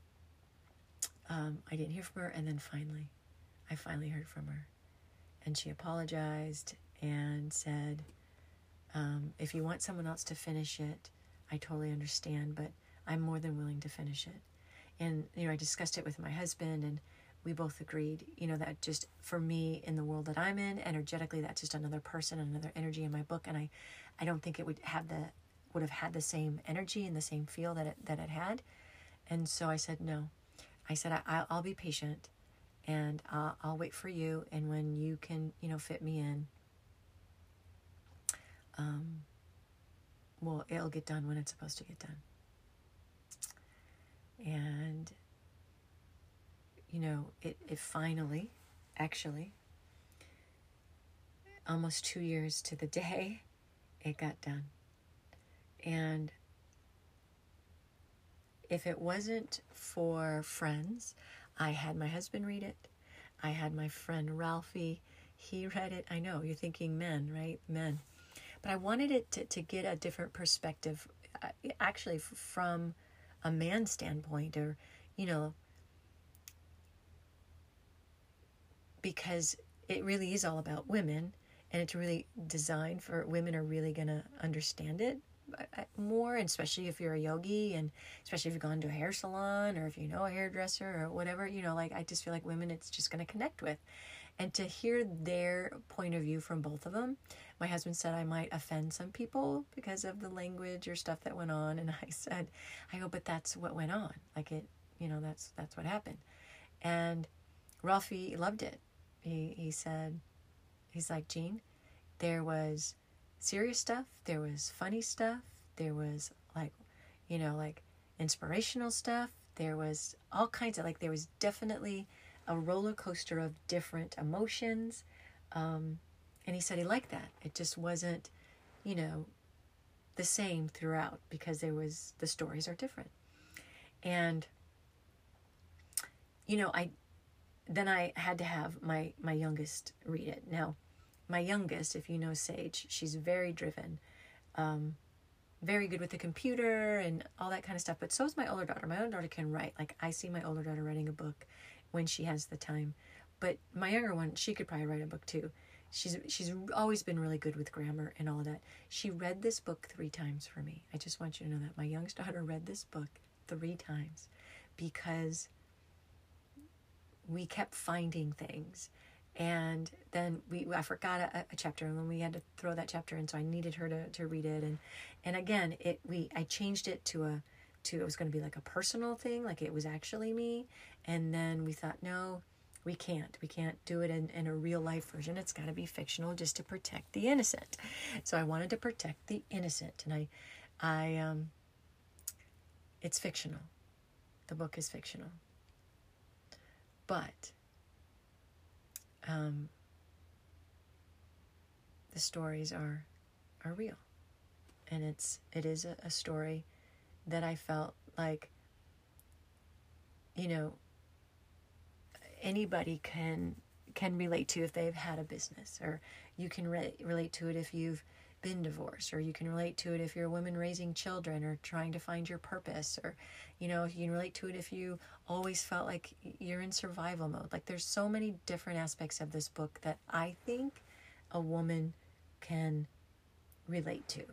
um, I didn't hear from her. And then finally, I finally heard from her and she apologized and said, um, If you want someone else to finish it, I totally understand, but I'm more than willing to finish it. And, you know, I discussed it with my husband, and we both agreed, you know, that just for me in the world that I'm in, energetically, that's just another person, another energy in my book. And I, I don't think it would have the, would have had the same energy and the same feel that it, that it had. And so I said, no. I said, I, I'll be patient and uh, I'll wait for you. And when you can, you know, fit me in, um, well, it'll get done when it's supposed to get done. And, you know, it, it finally, actually, almost two years to the <laughs> day, it got done. And if it wasn't for friends, I had my husband read it. I had my friend Ralphie. He read it. I know, you're thinking men, right? Men. But I wanted it to, to get a different perspective, uh, actually, from a man's standpoint, or, you know, because it really is all about women and it's really designed for women are really going to understand it more, and especially if you're a yogi, and especially if you've gone to a hair salon or if you know a hairdresser or whatever, you know, like I just feel like women, it's just going to connect with. And to hear their point of view from both of them, my husband said I might offend some people because of the language or stuff that went on, and <laughs> I said, I go, but that's what went on. Like it, you know, that's that's what happened. And Ralphie loved it. He he said, he's like Jean, there was serious stuff, there was funny stuff, there was like, you know, like inspirational stuff, there was all kinds of like, there was definitely a roller coaster of different emotions. Um, and he said he liked that. It just wasn't, you know, the same throughout because there was, the stories are different. And, you know, I, then I had to have my, my youngest read it. Now, my youngest, if you know Sage, she's very driven, um, very good with the computer and all that kind of stuff. But so is my older daughter. My older daughter can write. Like I see my older daughter writing a book when she has the time. But my younger one, she could probably write a book too. she's she's always been really good with grammar and all that. She read this book three times for me. I just want you to know that my youngest daughter read this book three times because we kept finding things and then we I forgot a, a, chapter and then we had to throw that chapter in so I needed her to, to read it. And and again it we I changed it to a to it was going to be like a personal thing like it was actually me. And then we thought no we can't. We can't do it in, in a real life version. It's got to be fictional just to protect the innocent. So I wanted to protect the innocent. And I I um it's fictional. The book is fictional. But um, the stories are are real, and it's it is a, a story that I felt like you know anybody can can relate to if they've had a business or you can re- relate to it if you've been divorced or you can relate to it if you're a woman raising children or trying to find your purpose or you know you can relate to it if you always felt like you're in survival mode. Like there's so many different aspects of this book that i think a woman can relate to.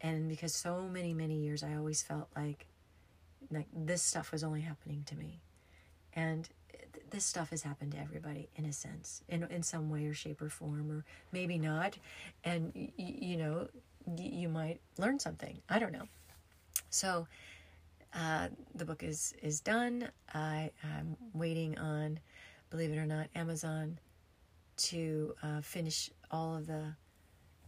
And because so many many years i always felt like like this stuff was only happening to me. And this stuff has happened to everybody in a sense, in, in some way or shape or form, or maybe not. And, y- you know, y- you might learn something. I don't know. So, uh, the book is, is done. I, I'm waiting on, believe it or not, Amazon to uh, finish all of the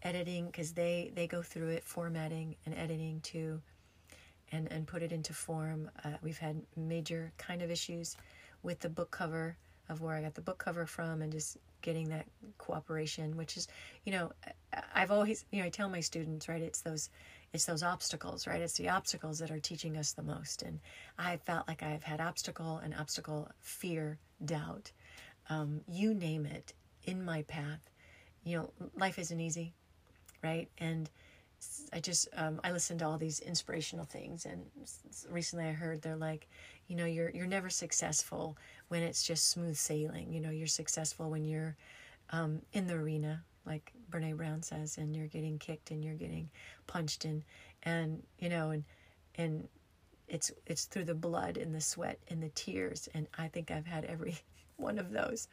editing because they, they go through it, formatting and editing too, and, and put it into form. Uh, we've had major kind of issues with the book cover of where I got the book cover from and just getting that cooperation, which is, you know, I've always, you know, I tell my students, right, it's those, it's those obstacles, right? It's the obstacles that are teaching us the most. And I felt like I've had obstacle and obstacle, fear, doubt, um, you name it in my path. You know, life isn't easy, right? And I just um, I listened to all these inspirational things, and recently I heard they're like, you know, you're you're never successful when it's just smooth sailing. You know, you're successful when you're um, in the arena, like Brene Brown says, and you're getting kicked and you're getting punched and and you know and and it's it's through the blood and the sweat and the tears, and I think I've had every <laughs> one of those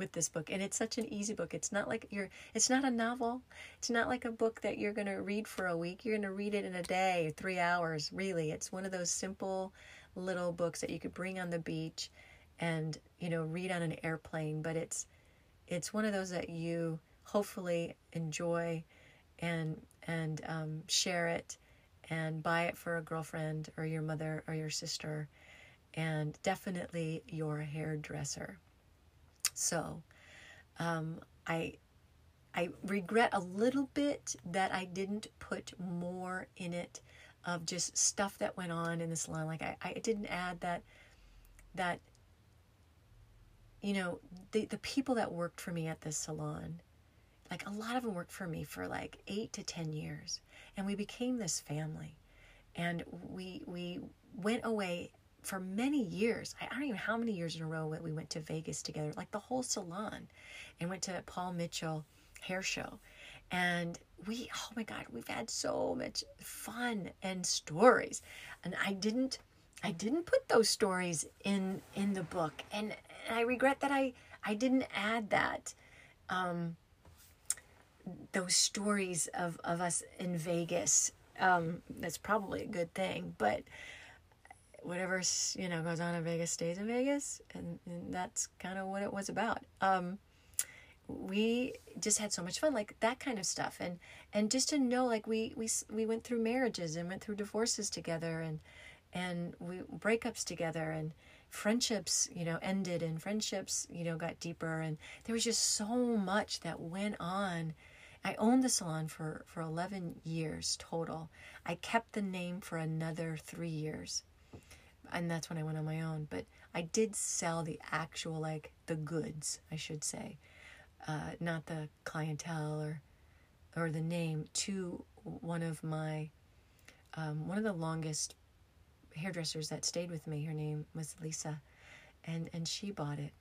with this book and it's such an easy book. It's not like you're it's not a novel. It's not like a book that you're going to read for a week. You're going to read it in a day three hours really. It's one of those simple little books that you could bring on the beach and you know read on an airplane but it's it's one of those that you hopefully enjoy and and um, share it and buy it for a girlfriend or your mother or your sister and definitely your hairdresser so um, I I regret a little bit that I didn't put more in it of just stuff that went on in the salon. Like I, I didn't add that that you know the the people that worked for me at this salon like a lot of them worked for me for like eight to ten years and we became this family and we we went away for many years, I don't even know how many years in a row we went to Vegas together, like the whole salon, and went to Paul Mitchell hair show. And we, oh my God, we've had so much fun and stories. And I didn't, I didn't put those stories in in the book, and, and I regret that I I didn't add that. Um, those stories of, of us in Vegas. Um, that's probably a good thing, but whatever you know goes on in Vegas stays in Vegas, and, and that's kind of what it was about. Um, we just had so much fun, like that kind of stuff, and and just to know, like we we we went through marriages and went through divorces together, and and we breakups together, and friendships you know ended, and friendships you know got deeper, and there was just so much that went on. I owned the salon for, for 11 years total. I kept the name for another three years and that's when I went on my own. But I did sell the actual, like the goods, I should say, uh, not the clientele or or the name to one of my um, one of the longest hairdressers that stayed with me. Her name was Lisa, and and she bought it,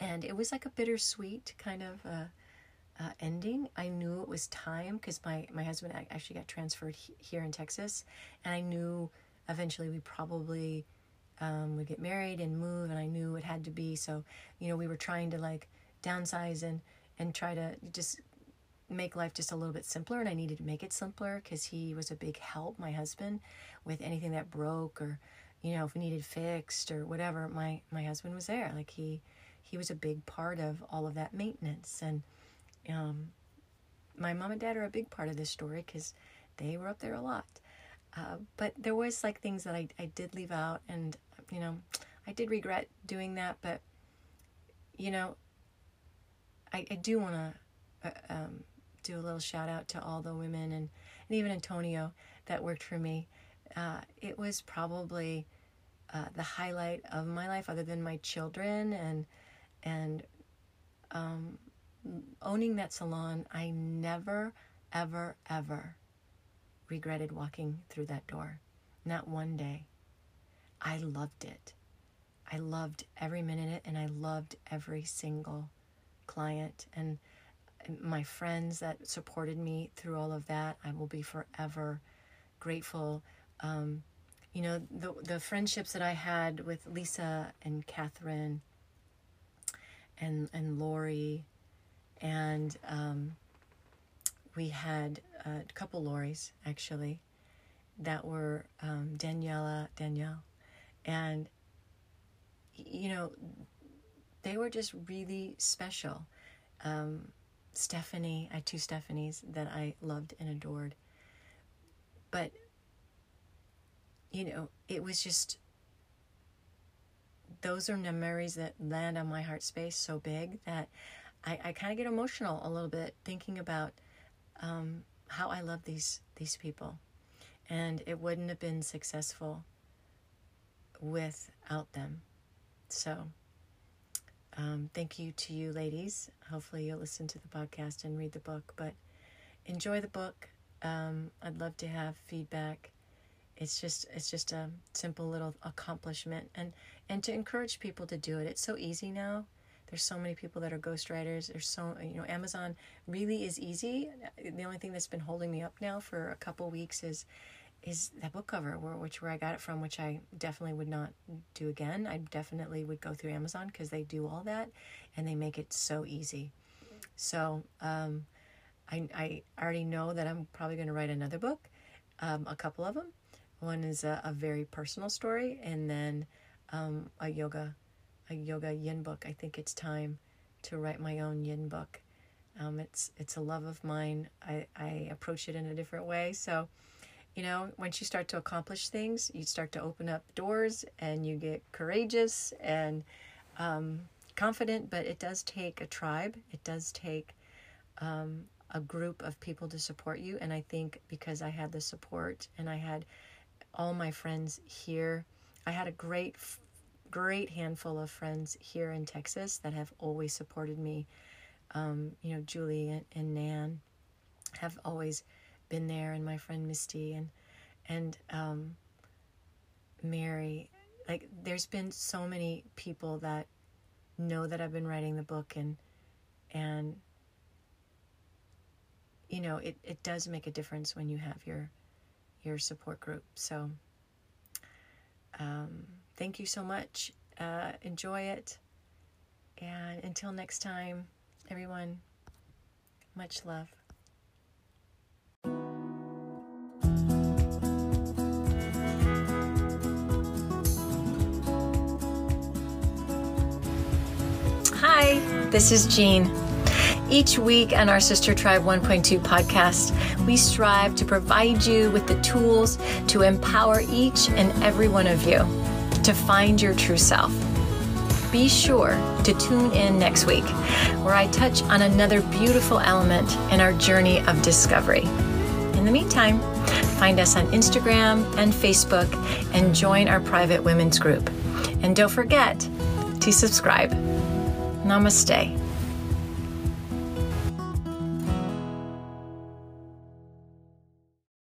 and it was like a bittersweet kind of. Uh, uh, ending. I knew it was time because my, my husband actually got transferred he- here in Texas, and I knew eventually we probably um, would get married and move, and I knew it had to be. So, you know, we were trying to like downsize and and try to just make life just a little bit simpler and I needed to make it simpler because he was a big help my husband with anything that broke or you know if we needed fixed or whatever my my husband was there. Like he he was a big part of all of that maintenance. And um my mom and dad are a big part of this story because they were up there a lot uh, but there was like things that I, I did leave out and you know I did regret doing that but you know I, I do want to uh, um, do a little shout out to all the women and, and even Antonio that worked for me. Uh, it was probably uh, the highlight of my life, other than my children and and um, owning that salon. I never, ever, ever regretted walking through that door. Not one day. I loved it. I loved every minute of it, and I loved every single client and my friends that supported me through all of that. I will be forever grateful. Um, you know, the, the friendships that I had with Lisa and Catherine and, and Lori, and um, we had a couple Loris actually that were um, Daniela, Danielle, and you know, they were just really special. Um, Stephanie, I had two Stephanies that I loved and adored. But, you know, it was just, those are memories that land on my heart space so big that I, I kind of get emotional a little bit thinking about um, how I love these these people, and it wouldn't have been successful without them. So um, thank you to you, ladies. Hopefully, you'll listen to the podcast and read the book. But enjoy the book. Um, I'd love to have feedback. It's just it's just a simple little accomplishment, and and to encourage people to do it. It's so easy now. There's so many people that are ghostwriters. There's so you know Amazon really is easy. The only thing that's been holding me up now for a couple weeks is is that book cover, where, which where I got it from, which I definitely would not do again. I definitely would go through Amazon because they do all that, and they make it so easy. So um, I I already know that I'm probably going to write another book, um, a couple of them. One is a, a very personal story, and then um, a yoga, a yoga yin book. I think it's time to write my own yin book. Um, it's it's a love of mine. I I approach it in a different way. So you know, once you start to accomplish things, you start to open up doors and you get courageous and um, confident. But it does take a tribe, it does take um, a group of people to support you. And I think because I had the support and I had all my friends here, I had a great, great handful of friends here in Texas that have always supported me. Um, you know, Julie and, and Nan have always been there and my friend Misty and and um, Mary. Like there's been so many people that know that I've been writing the book and and you know it, it does make a difference when you have your your support group. So um, thank you so much. Uh, enjoy it. And until next time, everyone, much love. Hi, this is Jean. Each week on our Sister Tribe 1.2 podcast, we strive to provide you with the tools to empower each and every one of you to find your true self. Be sure to tune in next week, where I touch on another beautiful element in our journey of discovery. In the meantime, find us on Instagram and Facebook and join our private women's group. And don't forget to subscribe. Namaste.